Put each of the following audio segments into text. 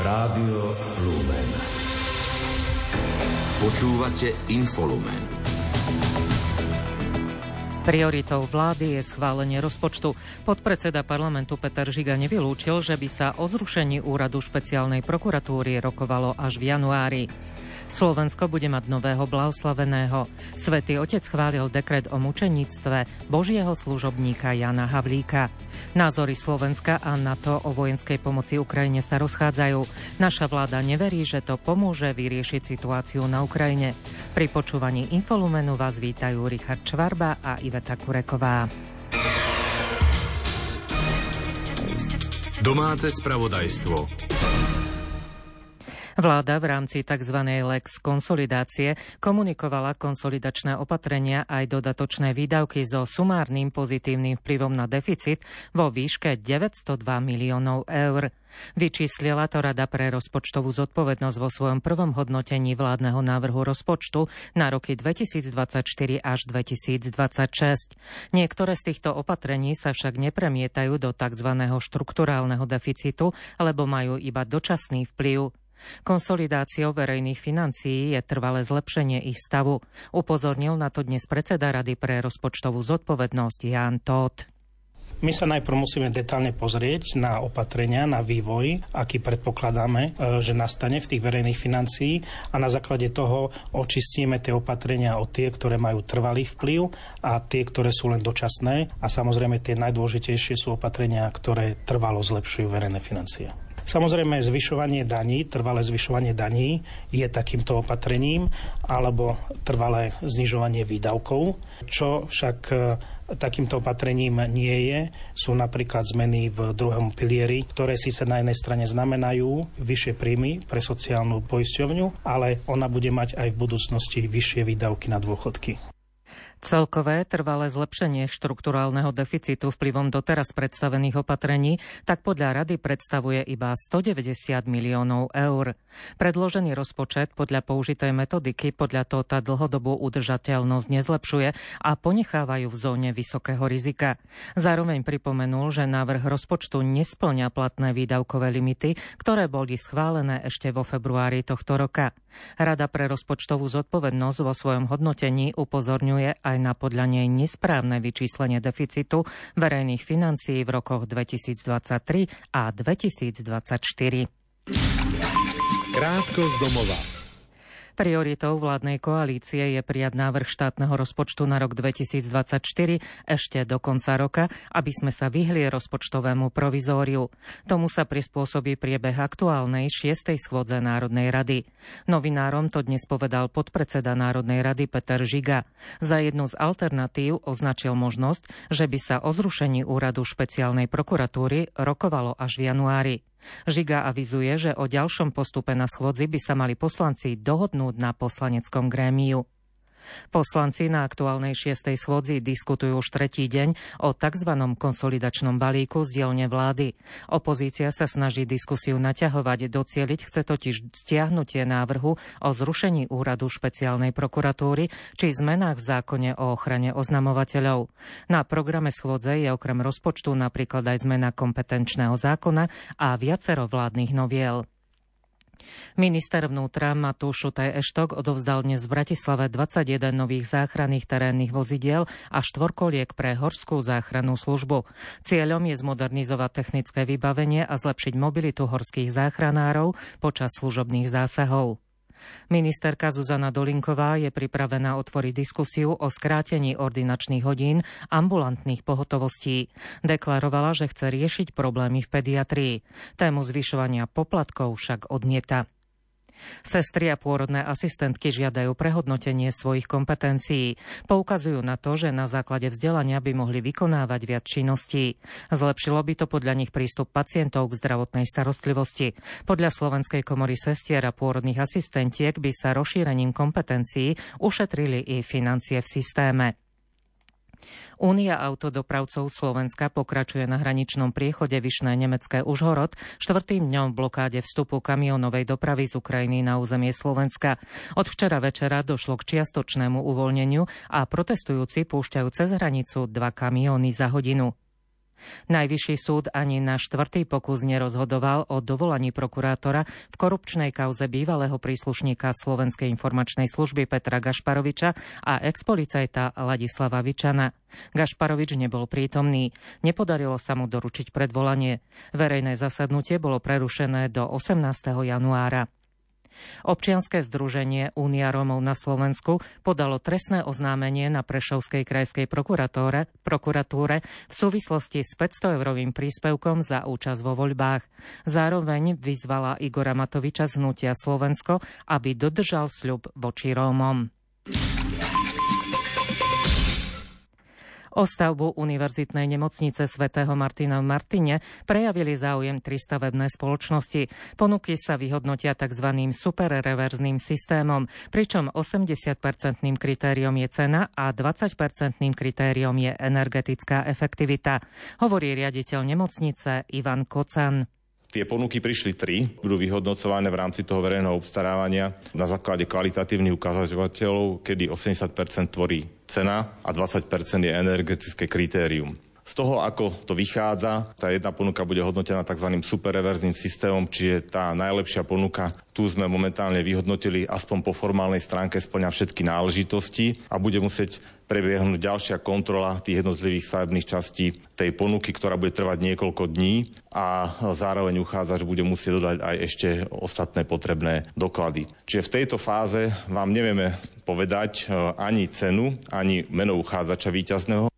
Rádio Lumen. Počúvate Infolumen. Prioritou vlády je schválenie rozpočtu. Podpredseda parlamentu Peter Žiga nevylúčil, že by sa o zrušení úradu špeciálnej prokuratúry rokovalo až v januári. Slovensko bude mať nového blahoslaveného. Svetý otec chválil dekret o mučeníctve Božieho služobníka Jana Havlíka. Názory Slovenska a NATO o vojenskej pomoci Ukrajine sa rozchádzajú. Naša vláda neverí, že to pomôže vyriešiť situáciu na Ukrajine. Pri počúvaní Infolumenu vás vítajú Richard Čvarba a Iveta Kureková. Domáce spravodajstvo. Vláda v rámci tzv. Lex konsolidácie komunikovala konsolidačné opatrenia aj dodatočné výdavky so sumárnym pozitívnym vplyvom na deficit vo výške 902 miliónov eur. Vyčíslila to Rada pre rozpočtovú zodpovednosť vo svojom prvom hodnotení vládneho návrhu rozpočtu na roky 2024 až 2026. Niektoré z týchto opatrení sa však nepremietajú do tzv. štrukturálneho deficitu, lebo majú iba dočasný vplyv. Konsolidáciou verejných financií je trvalé zlepšenie ich stavu. Upozornil na to dnes predseda Rady pre rozpočtovú zodpovednosť Jan Todt. My sa najprv musíme detálne pozrieť na opatrenia, na vývoj, aký predpokladáme, e, že nastane v tých verejných financií a na základe toho očistíme tie opatrenia od tie, ktoré majú trvalý vplyv a tie, ktoré sú len dočasné a samozrejme tie najdôležitejšie sú opatrenia, ktoré trvalo zlepšujú verejné financie. Samozrejme, zvyšovanie daní, trvalé zvyšovanie daní je takýmto opatrením, alebo trvalé znižovanie výdavkov, čo však e, takýmto opatrením nie je. Sú napríklad zmeny v druhom pilieri, ktoré si sa na jednej strane znamenajú vyššie príjmy pre sociálnu poisťovňu, ale ona bude mať aj v budúcnosti vyššie výdavky na dôchodky. Celkové trvalé zlepšenie štrukturálneho deficitu vplyvom doteraz predstavených opatrení tak podľa rady predstavuje iba 190 miliónov eur. Predložený rozpočet podľa použitej metodiky podľa toho tá dlhodobú udržateľnosť nezlepšuje a ponechávajú v zóne vysokého rizika. Zároveň pripomenul, že návrh rozpočtu nesplňa platné výdavkové limity, ktoré boli schválené ešte vo februári tohto roka. Rada pre rozpočtovú zodpovednosť vo svojom hodnotení upozorňuje aj na podľa nej nesprávne vyčíslenie deficitu verejných financií v rokoch 2023 a 2024. Krátko z domova. Prioritou vládnej koalície je prijať návrh štátneho rozpočtu na rok 2024 ešte do konca roka, aby sme sa vyhli rozpočtovému provizóriu. Tomu sa prispôsobí priebeh aktuálnej 6. schôdze Národnej rady. Novinárom to dnes povedal podpredseda Národnej rady Peter Žiga. Za jednu z alternatív označil možnosť, že by sa o zrušení úradu špeciálnej prokuratúry rokovalo až v januári. Žiga avizuje, že o ďalšom postupe na schôdzi by sa mali poslanci dohodnúť na poslaneckom grémiu. Poslanci na aktuálnej šiestej schôdzi diskutujú už tretí deň o tzv. konsolidačnom balíku z dielne vlády. Opozícia sa snaží diskusiu naťahovať, docieliť chce totiž stiahnutie návrhu o zrušení úradu špeciálnej prokuratúry či zmenách v zákone o ochrane oznamovateľov. Na programe schôdze je okrem rozpočtu napríklad aj zmena kompetenčného zákona a viacero vládnych noviel. Minister vnútra Matúš Šutaj Eštok odovzdal dnes v Bratislave 21 nových záchranných terénnych vozidiel a štvorkoliek pre horskú záchrannú službu. Cieľom je zmodernizovať technické vybavenie a zlepšiť mobilitu horských záchranárov počas služobných zásahov. Ministerka Zuzana Dolinková je pripravená otvoriť diskusiu o skrátení ordinačných hodín ambulantných pohotovostí. Deklarovala, že chce riešiť problémy v pediatrii. Tému zvyšovania poplatkov však odmieta. Sestry a pôrodné asistentky žiadajú prehodnotenie svojich kompetencií. Poukazujú na to, že na základe vzdelania by mohli vykonávať viac činností. Zlepšilo by to podľa nich prístup pacientov k zdravotnej starostlivosti. Podľa Slovenskej komory sestier a pôrodných asistentiek by sa rozšírením kompetencií ušetrili i financie v systéme. Únia autodopravcov Slovenska pokračuje na hraničnom priechode Vyšné nemecké Užhorod štvrtým dňom v blokáde vstupu kamionovej dopravy z Ukrajiny na územie Slovenska. Od včera večera došlo k čiastočnému uvoľneniu a protestujúci púšťajú cez hranicu dva kamióny za hodinu. Najvyšší súd ani na štvrtý pokus nerozhodoval o dovolaní prokurátora v korupčnej kauze bývalého príslušníka Slovenskej informačnej služby Petra Gašparoviča a expolicajta Ladislava Vičana. Gašparovič nebol prítomný. Nepodarilo sa mu doručiť predvolanie. Verejné zasadnutie bolo prerušené do 18. januára. Občianske združenie Únia Rómov na Slovensku podalo trestné oznámenie na Prešovskej krajskej prokuratúre, prokuratúre v súvislosti s 500-eurovým príspevkom za účasť vo voľbách. Zároveň vyzvala Igora Matoviča z Hnutia Slovensko, aby dodržal sľub voči Rómom. O stavbu univerzitnej nemocnice svätého Martina v Martine prejavili záujem tri stavebné spoločnosti. Ponuky sa vyhodnotia tzv. superreverzným systémom, pričom 80-percentným kritériom je cena a 20-percentným kritériom je energetická efektivita, hovorí riaditeľ nemocnice Ivan Kocan. Tie ponuky prišli tri, budú vyhodnocované v rámci toho verejného obstarávania na základe kvalitatívnych ukazovateľov, kedy 80% tvorí cena a 20% je energetické kritérium. Z toho, ako to vychádza, tá jedna ponuka bude hodnotená tzv. superreverzným systémom, čiže tá najlepšia ponuka, tu sme momentálne vyhodnotili, aspoň po formálnej stránke splňa všetky náležitosti a bude musieť prebiehnúť ďalšia kontrola tých jednotlivých stavebných častí tej ponuky, ktorá bude trvať niekoľko dní a zároveň uchádzač bude musieť dodať aj ešte ostatné potrebné doklady. Čiže v tejto fáze vám nevieme povedať e, ani cenu, ani meno uchádzača víťazného,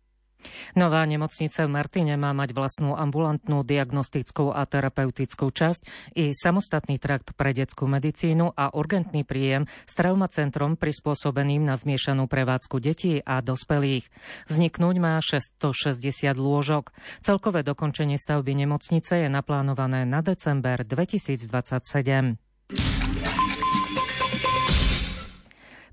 Nová nemocnica v Martine má mať vlastnú ambulantnú diagnostickú a terapeutickú časť i samostatný trakt pre detskú medicínu a urgentný príjem s traumacentrom prispôsobeným na zmiešanú prevádzku detí a dospelých. Vzniknúť má 660 lôžok. Celkové dokončenie stavby nemocnice je naplánované na december 2027.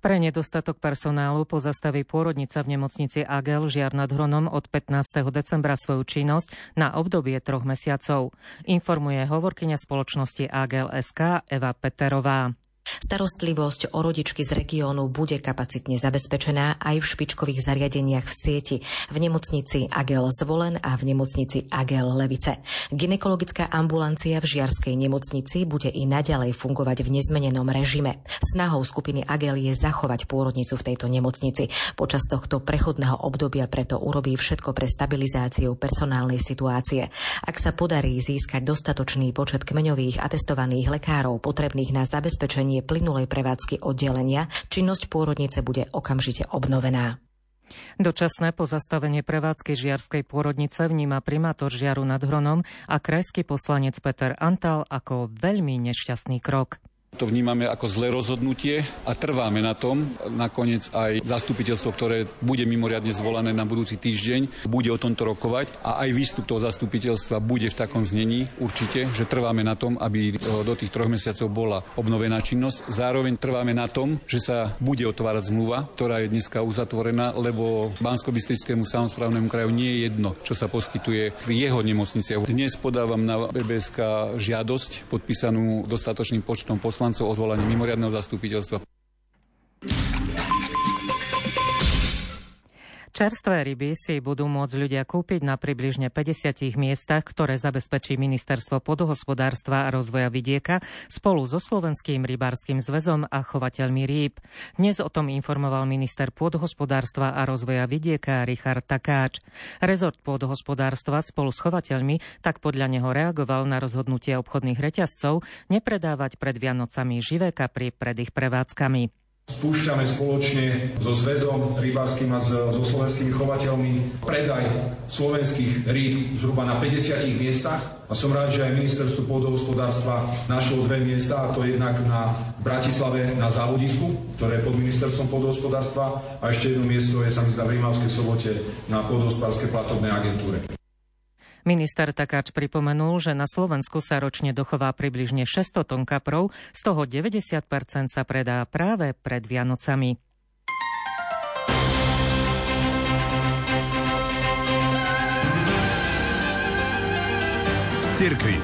Pre nedostatok personálu pozastaví pôrodnica v nemocnici Agel Žiar nad Hronom od 15. decembra svoju činnosť na obdobie troch mesiacov. Informuje hovorkyňa spoločnosti Agel SK Eva Peterová. Starostlivosť o rodičky z regiónu bude kapacitne zabezpečená aj v špičkových zariadeniach v sieti, v nemocnici Agel Zvolen a v nemocnici Agel Levice. Ginekologická ambulancia v Žiarskej nemocnici bude i naďalej fungovať v nezmenenom režime. Snahou skupiny Agel je zachovať pôrodnicu v tejto nemocnici. Počas tohto prechodného obdobia preto urobí všetko pre stabilizáciu personálnej situácie. Ak sa podarí získať dostatočný počet kmeňových atestovaných lekárov potrebných na zabezpečenie zavedenie plynulej prevádzky oddelenia, činnosť pôrodnice bude okamžite obnovená. Dočasné pozastavenie prevádzky žiarskej pôrodnice vníma primátor Žiaru nad Hronom a krajský poslanec Peter Antal ako veľmi nešťastný krok. To vnímame ako zlé rozhodnutie a trváme na tom. Nakoniec aj zastupiteľstvo, ktoré bude mimoriadne zvolané na budúci týždeň, bude o tomto rokovať a aj výstup toho zastupiteľstva bude v takom znení určite, že trváme na tom, aby do tých troch mesiacov bola obnovená činnosť. Zároveň trváme na tom, že sa bude otvárať zmluva, ktorá je dneska uzatvorená, lebo bansko samozprávnemu kraju nie je jedno, čo sa poskytuje v jeho nemocniciach. Dnes podávam na BBSK žiadosť podpísanú dostatočným počtom poslancov poslancov o zvolanie mimoriadného zastupiteľstva. Čerstvé ryby si budú môcť ľudia kúpiť na približne 50 miestach, ktoré zabezpečí Ministerstvo podohospodárstva a rozvoja vidieka spolu so Slovenským rybárskym zväzom a chovateľmi rýb. Dnes o tom informoval minister pôdohospodárstva a rozvoja vidieka Richard Takáč. Rezort pôdohospodárstva spolu s chovateľmi tak podľa neho reagoval na rozhodnutie obchodných reťazcov nepredávať pred Vianocami živé kapry pred ich prevádzkami. Spúšťame spoločne so zväzom rybárským a so slovenskými chovateľmi predaj slovenských rýb zhruba na 50 miestach. A som rád, že aj ministerstvo pôdohospodárstva našlo dve miesta, a to jednak na Bratislave na závodisku, ktoré je pod ministerstvom pôdohospodárstva a ešte jedno miesto je sa mi zdá v Rímavskej sobote na pôdohospodárskej platobnej agentúre. Minister Takáč pripomenul, že na Slovensku sa ročne dochová približne 600 tón kaprov, z toho 90% sa predá práve pred Vianocami. Cirkvi.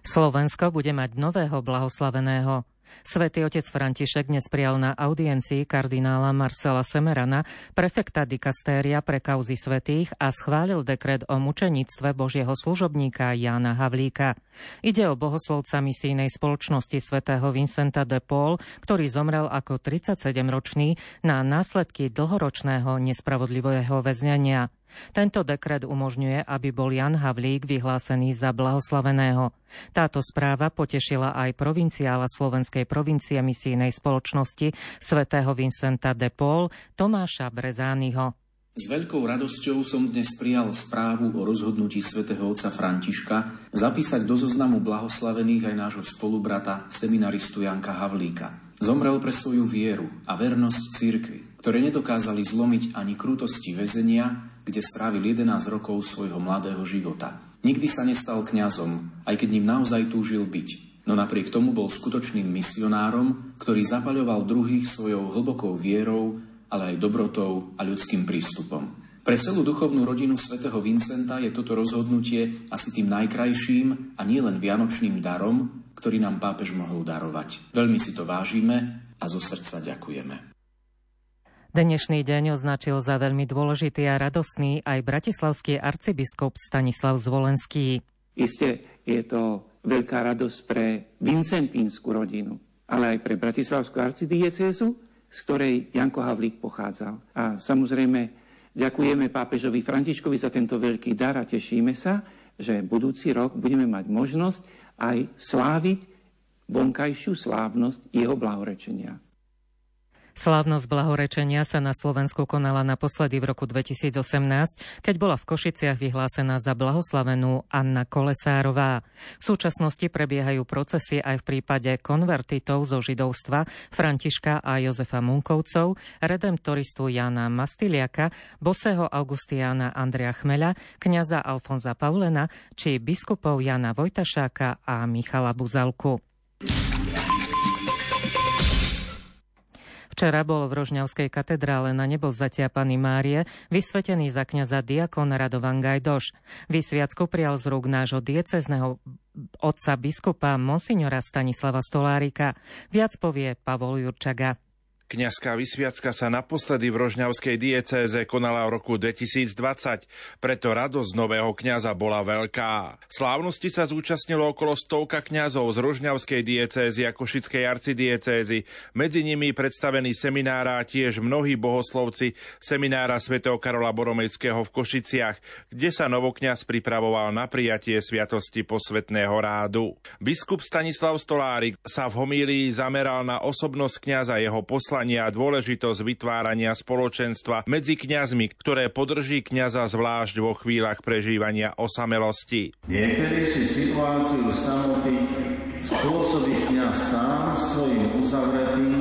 Slovensko bude mať nového blahoslaveného. Svetý otec František dnes prijal na audiencii kardinála Marcela Semerana, prefekta dikastéria pre kauzy svetých a schválil dekret o mučenictve Božieho služobníka Jána Havlíka. Ide o bohoslovca misijnej spoločnosti svätého Vincenta de Paul, ktorý zomrel ako 37-ročný na následky dlhoročného nespravodlivého väznania. Tento dekret umožňuje, aby bol Jan Havlík vyhlásený za blahoslaveného. Táto správa potešila aj provinciála Slovenskej provincie misijnej spoločnosti svätého Vincenta de Paul Tomáša Brezányho. S veľkou radosťou som dnes prijal správu o rozhodnutí svätého otca Františka zapísať do zoznamu blahoslavených aj nášho spolubrata, seminaristu Janka Havlíka. Zomrel pre svoju vieru a vernosť cirkvi, ktoré nedokázali zlomiť ani krutosti väzenia, kde strávil 11 rokov svojho mladého života. Nikdy sa nestal kňazom, aj keď ním naozaj túžil byť. No napriek tomu bol skutočným misionárom, ktorý zapaľoval druhých svojou hlbokou vierou, ale aj dobrotou a ľudským prístupom. Pre celú duchovnú rodinu svätého Vincenta je toto rozhodnutie asi tým najkrajším a nielen vianočným darom, ktorý nám pápež mohol darovať. Veľmi si to vážime a zo srdca ďakujeme. Dnešný deň označil za veľmi dôležitý a radosný aj bratislavský arcibiskup Stanislav Zvolenský. Isté je to veľká radosť pre Vincentínsku rodinu, ale aj pre Bratislavskú arcidiecézu, z ktorej Janko Havlík pochádzal. A samozrejme ďakujeme pápežovi Františkovi za tento veľký dar a tešíme sa, že budúci rok budeme mať možnosť aj sláviť vonkajšiu slávnosť jeho blahorečenia. Slávnosť blahorečenia sa na Slovensku konala naposledy v roku 2018, keď bola v Košiciach vyhlásená za blahoslavenú Anna Kolesárová. V súčasnosti prebiehajú procesy aj v prípade konvertitov zo židovstva Františka a Jozefa Munkovcov, redemptoristu Jana Mastiliaka, bosého Augustiána Andrea Chmela, kňaza Alfonza Paulena či biskupov Jana Vojtašáka a Michala Buzalku. Včera bol v Rožňavskej katedrále na nebo zatiapaný Márie vysvetený za kňaza diakon Radovan Gajdoš. Vysviacku prijal z rúk nášho diecezneho otca biskupa Monsignora Stanislava Stolárika. Viac povie Pavol Jurčaga. Kňazská vysviacka sa naposledy v Rožňavskej diecéze konala v roku 2020, preto radosť nového kňaza bola veľká. Slávnosti sa zúčastnilo okolo stovka kňazov z Rožňavskej diecézy a Košickej arcidiecézy, medzi nimi predstavení seminára a tiež mnohí bohoslovci seminára svätého Karola Boromejského v Košiciach, kde sa novokňaz pripravoval na prijatie sviatosti posvetného rádu. Biskup Stanislav Stolárik sa v homílii zameral na osobnosť kňaza jeho posla poslania a dôležitosť vytvárania spoločenstva medzi kňazmi, ktoré podrží kňaza zvlášť vo chvíľach prežívania osamelosti. Niekedy si situáciu samoty spôsobí kňaz sám svojim uzavretým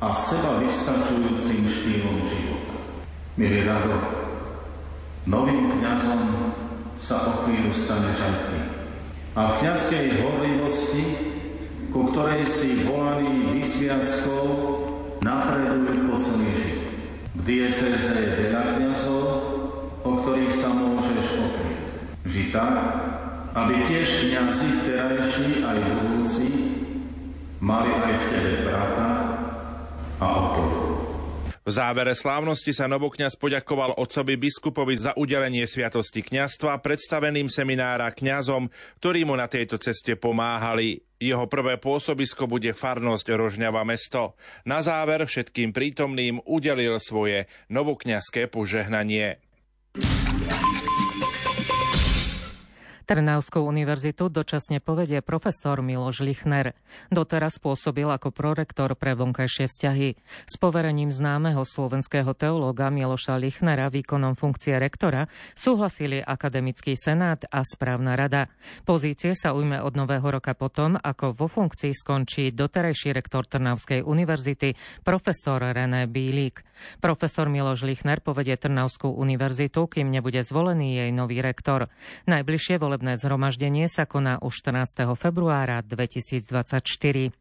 a seba vystačujúcim štýlom života. Milý Rado, novým kňazom sa o chvíľu staneš aj. A v kňazskej horlivosti, ku ktorej si volaný vysviackou, napredujú po celý život. V dieceze je veľa kniazov, o ktorých sa môžeš oprieť. Ži tak, aby tiež kniazy terajší aj budúci mali aj v tebe brata a oporu. V závere slávnosti sa novokňaz poďakoval otcovi biskupovi za udelenie sviatosti kňazstva predstaveným seminára kňazom, ktorí mu na tejto ceste pomáhali. Jeho prvé pôsobisko bude farnosť Rožňava mesto. Na záver všetkým prítomným udelil svoje novokňazské požehnanie. Trnavskú univerzitu dočasne povedie profesor Miloš Lichner. Doteraz pôsobil ako prorektor pre vonkajšie vzťahy. S poverením známeho slovenského teológa Miloša Lichnera výkonom funkcie rektora súhlasili Akademický senát a správna rada. Pozície sa ujme od nového roka potom, ako vo funkcii skončí doterajší rektor Trnavskej univerzity profesor René Bílík. Profesor Miloš Lichner povedie Trnavskú univerzitu, kým nebude zvolený jej nový rektor. Najbližšie vole volebné zhromaždenie sa koná už 14. februára 2024.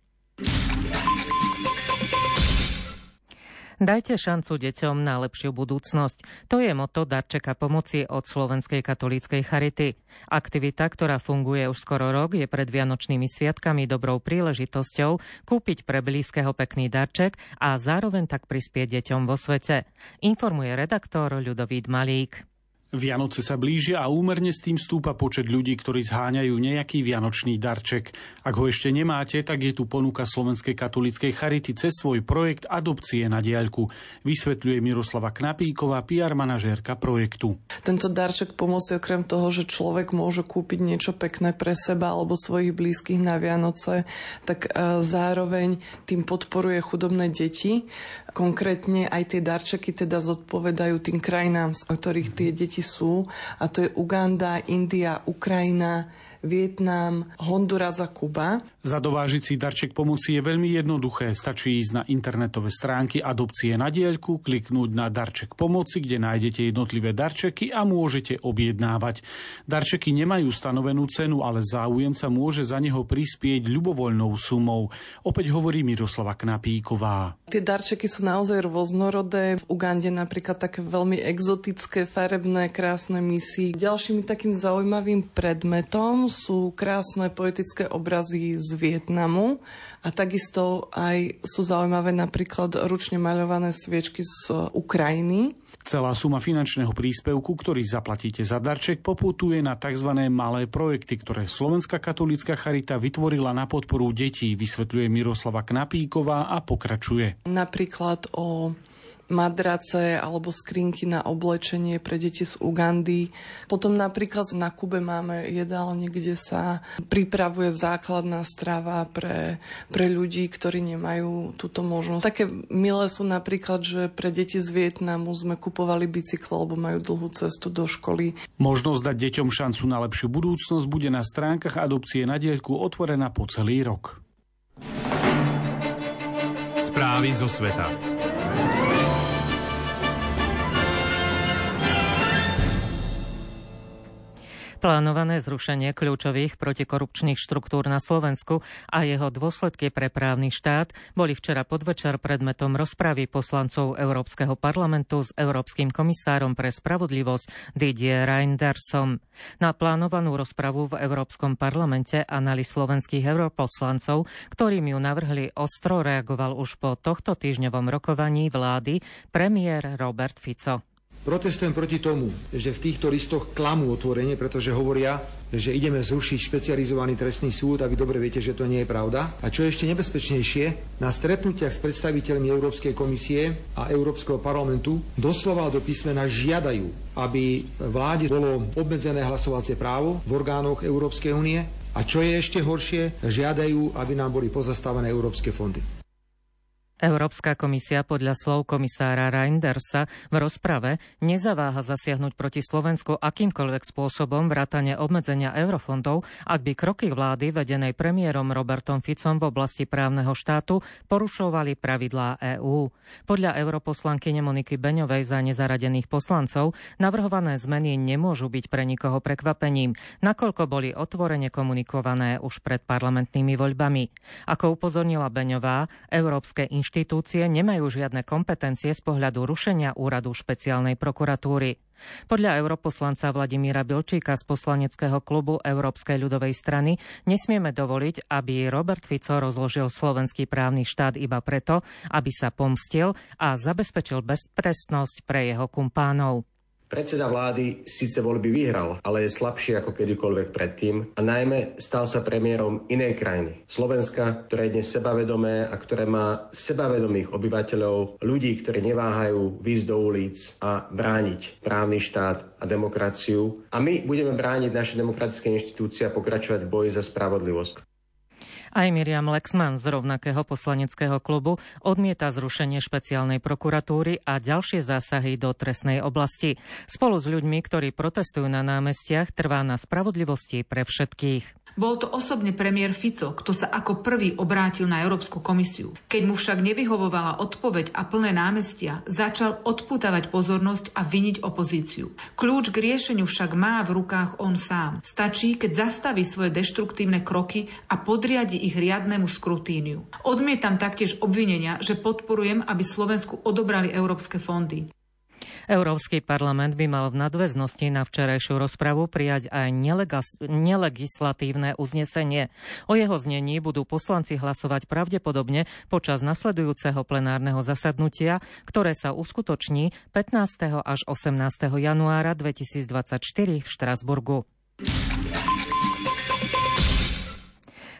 Dajte šancu deťom na lepšiu budúcnosť. To je moto darčeka pomoci od Slovenskej katolíckej charity. Aktivita, ktorá funguje už skoro rok, je pred Vianočnými sviatkami dobrou príležitosťou kúpiť pre blízkeho pekný darček a zároveň tak prispieť deťom vo svete. Informuje redaktor Ľudovít Malík. Vianoce sa blížia a úmerne s tým stúpa počet ľudí, ktorí zháňajú nejaký vianočný darček. Ak ho ešte nemáte, tak je tu ponuka Slovenskej katolíckej charity cez svoj projekt Adopcie na diaľku. Vysvetľuje Miroslava Knapíková, PR manažérka projektu. Tento darček pomôcť okrem toho, že človek môže kúpiť niečo pekné pre seba alebo svojich blízkych na Vianoce, tak e, zároveň tým podporuje chudobné deti. Konkrétne aj tie darčeky teda zodpovedajú tým krajinám, z ktorých tie deti sú a to je Uganda, India, Ukrajina, Vietnam, Honduras a Kuba. Zadovážiť si darček pomoci je veľmi jednoduché. Stačí ísť na internetové stránky adopcie na dielku, kliknúť na darček pomoci, kde nájdete jednotlivé darčeky a môžete objednávať. Darčeky nemajú stanovenú cenu, ale záujemca môže za neho prispieť ľubovoľnou sumou. Opäť hovorí Miroslava Knapíková. Tie darčeky sú naozaj rôznorodé. V Ugande napríklad také veľmi exotické, farebné, krásne misy. Ďalším takým zaujímavým predmetom sú krásne poetické obrazy z Vietnamu a takisto aj sú zaujímavé napríklad ručne maľované sviečky z Ukrajiny. Celá suma finančného príspevku, ktorý zaplatíte za darček, poputuje na tzv. malé projekty, ktoré Slovenská katolícka charita vytvorila na podporu detí, vysvetľuje Miroslava Knapíková a pokračuje. Napríklad o madrace alebo skrinky na oblečenie pre deti z Ugandy. Potom napríklad na Kube máme jedálne, kde sa pripravuje základná strava pre, pre ľudí, ktorí nemajú túto možnosť. Také milé sú napríklad, že pre deti z Vietnamu sme kupovali bicykle, lebo majú dlhú cestu do školy. Možnosť dať deťom šancu na lepšiu budúcnosť bude na stránkach adopcie na dielku otvorená po celý rok. Správy zo sveta. Plánované zrušenie kľúčových protikorupčných štruktúr na Slovensku a jeho dôsledky pre právny štát boli včera podvečer predmetom rozpravy poslancov Európskeho parlamentu s Európskym komisárom pre spravodlivosť Didier Reindersom. Na plánovanú rozpravu v Európskom parlamente analý slovenských europoslancov, ktorým ju navrhli, ostro reagoval už po tohto týždňovom rokovaní vlády premiér Robert Fico. Protestujem proti tomu, že v týchto listoch klamú otvorenie, pretože hovoria, že ideme zrušiť špecializovaný trestný súd a vy dobre viete, že to nie je pravda. A čo je ešte nebezpečnejšie, na stretnutiach s predstaviteľmi Európskej komisie a Európskeho parlamentu doslova do písmena žiadajú, aby vláde bolo obmedzené hlasovacie právo v orgánoch Európskej únie a čo je ešte horšie, žiadajú, aby nám boli pozastavené európske fondy. Európska komisia podľa slov komisára Reindersa v rozprave nezaváha zasiahnuť proti Slovensku akýmkoľvek spôsobom vrátane obmedzenia eurofondov, ak by kroky vlády vedenej premiérom Robertom Ficom v oblasti právneho štátu porušovali pravidlá EÚ. Podľa europoslanky Moniky Beňovej za nezaradených poslancov navrhované zmeny nemôžu byť pre nikoho prekvapením, nakoľko boli otvorene komunikované už pred parlamentnými voľbami. Ako upozornila Beňová, Európske inštitúcie inštitúcie nemajú žiadne kompetencie z pohľadu rušenia úradu špeciálnej prokuratúry. Podľa europoslanca Vladimíra Bilčíka z poslaneckého klubu Európskej ľudovej strany nesmieme dovoliť, aby Robert Fico rozložil slovenský právny štát iba preto, aby sa pomstil a zabezpečil bezpresnosť pre jeho kumpánov. Predseda vlády síce voľby vyhral, ale je slabší ako kedykoľvek predtým a najmä stal sa premiérom inej krajiny. Slovenska, ktoré je dnes sebavedomé a ktoré má sebavedomých obyvateľov, ľudí, ktorí neváhajú výjsť do ulic a brániť právny štát a demokraciu. A my budeme brániť naše demokratické inštitúcie a pokračovať v boji za spravodlivosť. Aj Miriam Lexman z rovnakého poslaneckého klubu odmieta zrušenie špeciálnej prokuratúry a ďalšie zásahy do trestnej oblasti. Spolu s ľuďmi, ktorí protestujú na námestiach, trvá na spravodlivosti pre všetkých. Bol to osobne premiér Fico, kto sa ako prvý obrátil na Európsku komisiu. Keď mu však nevyhovovala odpoveď a plné námestia, začal odpútavať pozornosť a viniť opozíciu. Kľúč k riešeniu však má v rukách on sám. Stačí, keď zastaví svoje deštruktívne kroky a podriadi ich riadnemu skrutíniu. Odmietam taktiež obvinenia, že podporujem, aby Slovensku odobrali európske fondy. Európsky parlament by mal v nadväznosti na včerajšiu rozpravu prijať aj nelegislatívne uznesenie. O jeho znení budú poslanci hlasovať pravdepodobne počas nasledujúceho plenárneho zasadnutia, ktoré sa uskutoční 15. až 18. januára 2024 v Štrasburgu.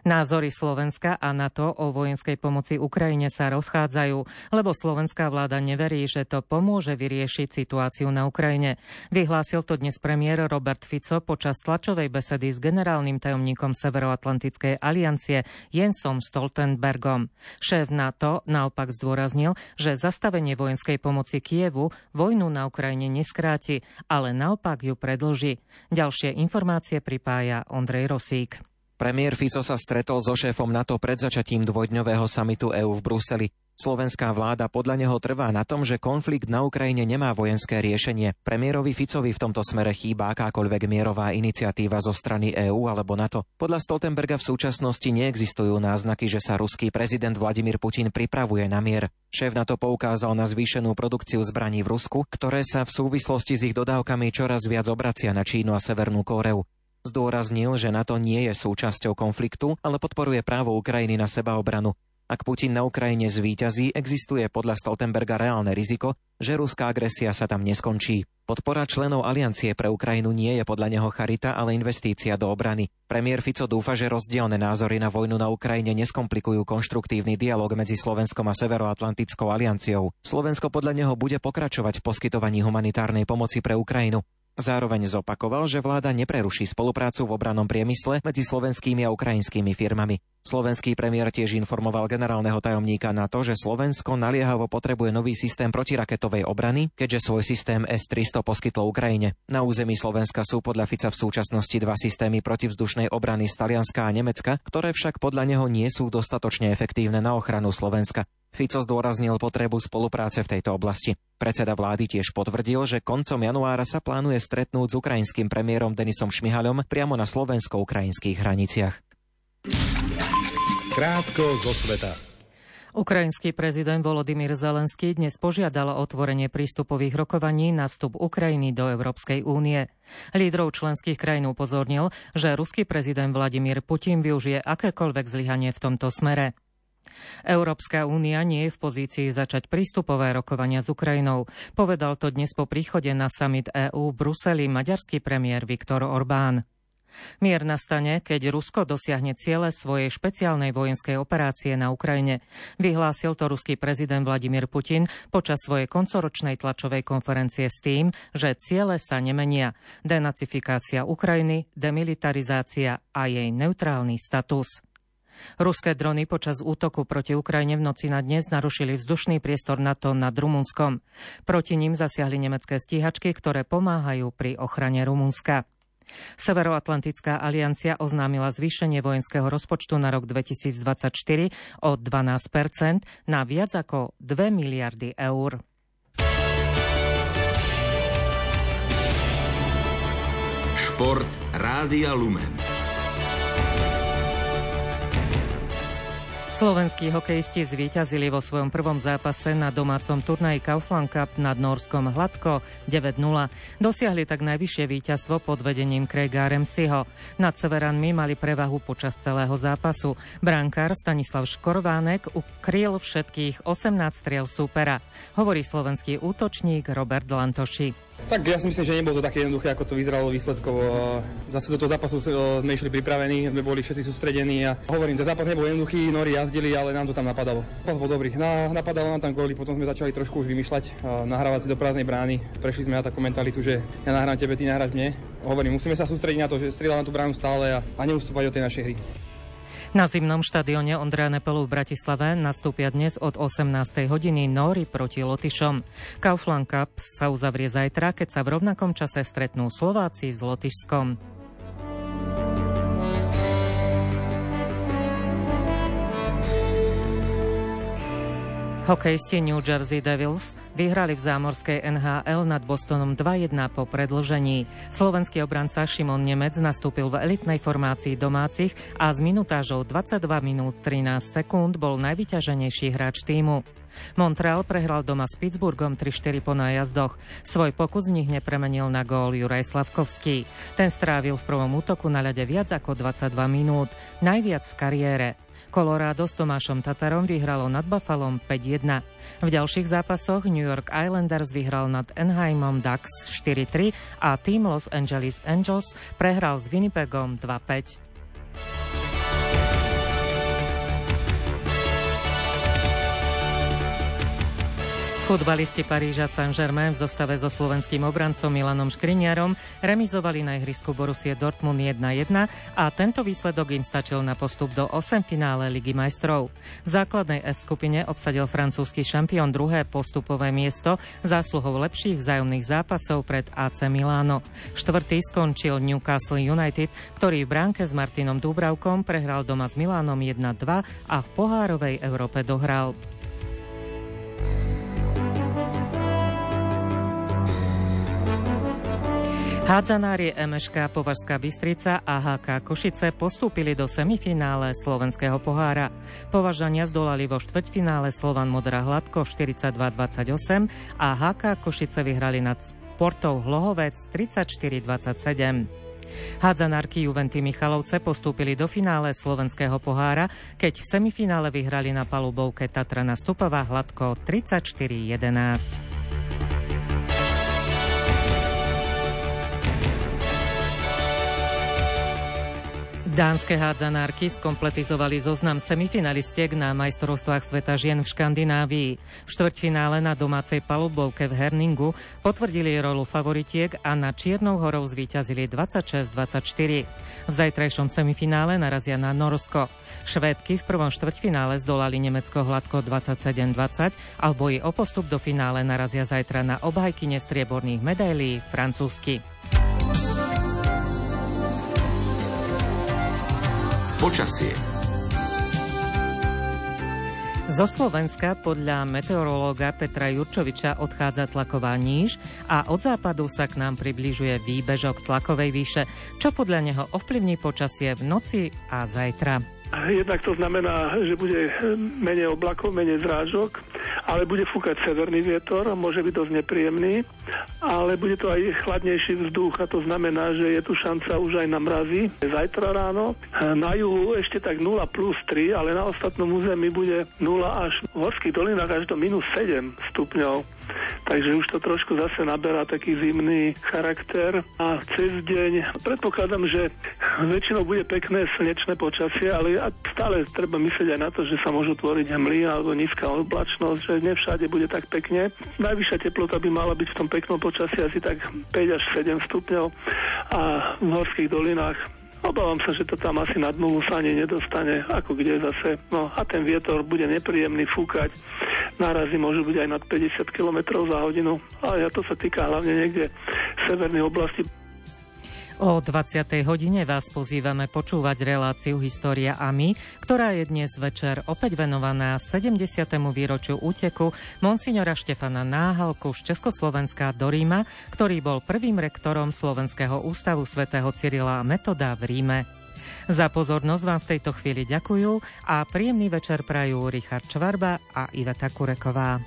Názory Slovenska a NATO o vojenskej pomoci Ukrajine sa rozchádzajú, lebo slovenská vláda neverí, že to pomôže vyriešiť situáciu na Ukrajine. Vyhlásil to dnes premiér Robert Fico počas tlačovej besedy s generálnym tajomníkom Severoatlantickej aliancie Jensom Stoltenbergom. Šéf NATO naopak zdôraznil, že zastavenie vojenskej pomoci Kievu vojnu na Ukrajine neskráti, ale naopak ju predlží. Ďalšie informácie pripája Ondrej Rosík. Premiér Fico sa stretol so šéfom NATO pred začatím dvojdňového samitu EÚ v Bruseli. Slovenská vláda podľa neho trvá na tom, že konflikt na Ukrajine nemá vojenské riešenie. Premiérovi Ficovi v tomto smere chýba akákoľvek mierová iniciatíva zo strany EÚ alebo NATO. Podľa Stoltenberga v súčasnosti neexistujú náznaky, že sa ruský prezident Vladimír Putin pripravuje na mier. Šéf NATO poukázal na zvýšenú produkciu zbraní v Rusku, ktoré sa v súvislosti s ich dodávkami čoraz viac obracia na Čínu a Severnú Kóreu. Zdôraznil, že NATO nie je súčasťou konfliktu, ale podporuje právo Ukrajiny na sebaobranu. Ak Putin na Ukrajine zvíťazí, existuje podľa Stoltenberga reálne riziko, že ruská agresia sa tam neskončí. Podpora členov aliancie pre Ukrajinu nie je podľa neho charita, ale investícia do obrany. Premiér Fico dúfa, že rozdielne názory na vojnu na Ukrajine neskomplikujú konštruktívny dialog medzi Slovenskom a Severoatlantickou alianciou. Slovensko podľa neho bude pokračovať v poskytovaní humanitárnej pomoci pre Ukrajinu. Zároveň zopakoval, že vláda nepreruší spoluprácu v obranom priemysle medzi slovenskými a ukrajinskými firmami. Slovenský premiér tiež informoval generálneho tajomníka na to, že Slovensko naliehavo potrebuje nový systém protiraketovej obrany, keďže svoj systém S-300 poskytlo Ukrajine. Na území Slovenska sú podľa Fica v súčasnosti dva systémy protivzdušnej obrany z Talianska a Nemecka, ktoré však podľa neho nie sú dostatočne efektívne na ochranu Slovenska. Fico zdôraznil potrebu spolupráce v tejto oblasti. Predseda vlády tiež potvrdil, že koncom januára sa plánuje stretnúť s ukrajinským premiérom Denisom Šmihaľom priamo na slovensko-ukrajinských hraniciach. Krátko zo sveta. Ukrajinský prezident Volodymyr Zelenský dnes požiadal o otvorenie prístupových rokovaní na vstup Ukrajiny do Európskej únie. Lídrov členských krajín upozornil, že ruský prezident Vladimír Putin využije akékoľvek zlyhanie v tomto smere. Európska únia nie je v pozícii začať prístupové rokovania s Ukrajinou. Povedal to dnes po príchode na summit EÚ v Bruseli maďarský premiér Viktor Orbán. Mier nastane, keď Rusko dosiahne ciele svojej špeciálnej vojenskej operácie na Ukrajine. Vyhlásil to ruský prezident Vladimír Putin počas svojej koncoročnej tlačovej konferencie s tým, že ciele sa nemenia. Denacifikácia Ukrajiny, demilitarizácia a jej neutrálny status. Ruské drony počas útoku proti Ukrajine v noci na dnes narušili vzdušný priestor NATO nad Rumunskom. Proti ním zasiahli nemecké stíhačky, ktoré pomáhajú pri ochrane Rumunska. Severoatlantická aliancia oznámila zvýšenie vojenského rozpočtu na rok 2024 o 12% na viac ako 2 miliardy eur. Šport Rádia Lumen. Slovenskí hokejisti zvíťazili vo svojom prvom zápase na domácom turnaji Kaufland Cup nad Norskom Hladko 9-0. Dosiahli tak najvyššie víťazstvo pod vedením Craiga Remsiho. Nad Severanmi mali prevahu počas celého zápasu. Brankár Stanislav Škorvánek ukryl všetkých 18 striel súpera. Hovorí slovenský útočník Robert Lantoši. Tak ja si myslím, že nebolo to také jednoduché, ako to vyzeralo výsledkovo. Zase do toho zápasu sme išli pripravení, sme boli všetci sústredení a hovorím, ten zápas nebol jednoduchý, Nori jazdili, ale nám to tam napadalo. Zápas bol dobrý, Na, napadalo nám tam góly, potom sme začali trošku už vymýšľať, nahrávať si do prázdnej brány. Prešli sme na takú mentalitu, že ja nahrám tebe, ty nahráš mne. Hovorím, musíme sa sústrediť na to, že strieľa na tú bránu stále a, a neustúpať od tej našej hry. Na zimnom štadióne Ondreja Nepelu v Bratislave nastúpia dnes od 18. hodiny Nóri proti Lotyšom. Kaufland Cup sa uzavrie zajtra, keď sa v rovnakom čase stretnú Slováci s Lotyšskom. Hokejisti New Jersey Devils vyhrali v zámorskej NHL nad Bostonom 2-1 po predlžení. Slovenský obranca Šimon Nemec nastúpil v elitnej formácii domácich a s minutážou 22 minút 13 sekúnd bol najvyťaženejší hráč týmu. Montreal prehral doma s Pittsburghom 3-4 po nájazdoch. Svoj pokus z nich nepremenil na gól Juraj Slavkovský. Ten strávil v prvom útoku na ľade viac ako 22 minút, najviac v kariére. Colorado s Tomášom Tatarom vyhralo nad Buffalom 5-1. V ďalších zápasoch New York Islanders vyhral nad Enheimom Ducks 4-3 a tým Los Angeles Angels prehral s Winnipegom 2-5. Futbalisti Paríža Saint-Germain v zostave so slovenským obrancom Milanom Škriniarom remizovali na ihrisku Borussie Dortmund 1-1 a tento výsledok im stačil na postup do 8 finále Ligy majstrov. V základnej F skupine obsadil francúzsky šampión druhé postupové miesto zásluhou lepších vzájomných zápasov pred AC Miláno. Štvrtý skončil Newcastle United, ktorý v bránke s Martinom Dúbravkom prehral doma s Milánom 1-2 a v pohárovej Európe dohral. Hádzanári MŠK Považská Bystrica a HK Košice postúpili do semifinále slovenského pohára. Považania zdolali vo štvrťfinále Slovan Modrá Hladko 42-28 a HK Košice vyhrali nad Sportov Hlohovec 34-27. Hádzanárky Juventy Michalovce postúpili do finále slovenského pohára, keď v semifinále vyhrali na palubovke Tatrana Stupová Hladko 34-11. Dánske hádzanárky skompletizovali zoznam semifinalistiek na majstrovstvách sveta žien v Škandinávii. V štvrťfinále na domácej palubovke v Herningu potvrdili rolu favoritiek a na Čiernou horou zvíťazili 26-24. V zajtrajšom semifinále narazia na Norsko. Švédky v prvom štvrťfinále zdolali Nemecko hladko 27-20 a v boji o postup do finále narazia zajtra na obhajky nestrieborných medailí francúzsky. Počasie. Zo Slovenska podľa meteorológa Petra Jurčoviča odchádza tlaková níž a od západu sa k nám približuje výbežok tlakovej výše, čo podľa neho ovplyvní počasie v noci a zajtra. Jednak to znamená, že bude menej oblakov, menej zrážok, ale bude fúkať severný vietor, môže byť dosť nepríjemný, ale bude to aj chladnejší vzduch a to znamená, že je tu šanca už aj na mrazy. Zajtra ráno na juhu ešte tak 0 plus 3, ale na ostatnom území bude 0 až v horských dolinách až do minus 7 stupňov. Takže už to trošku zase naberá taký zimný charakter a cez deň predpokladám, že väčšinou bude pekné slnečné počasie, ale stále treba myslieť aj na to, že sa môžu tvoriť hmly alebo nízka oblačnosť, že nevšade bude tak pekne. Najvyššia teplota by mala byť v tom peknom počasí asi tak 5 až 7 stupňov a v horských dolinách Obávam sa, že to tam asi nad nulu sa ani nedostane, ako kde zase. No a ten vietor bude nepríjemný fúkať. Nárazy môžu byť aj nad 50 km za hodinu. Ale to sa týka hlavne niekde severnej oblasti. O 20. hodine vás pozývame počúvať reláciu História a my, ktorá je dnes večer opäť venovaná 70. výročiu úteku monsignora Štefana Náhalku z Československa do Ríma, ktorý bol prvým rektorom Slovenského ústavu svätého Cyrila a Metoda v Ríme. Za pozornosť vám v tejto chvíli ďakujú a príjemný večer prajú Richard Čvarba a Iveta Kureková.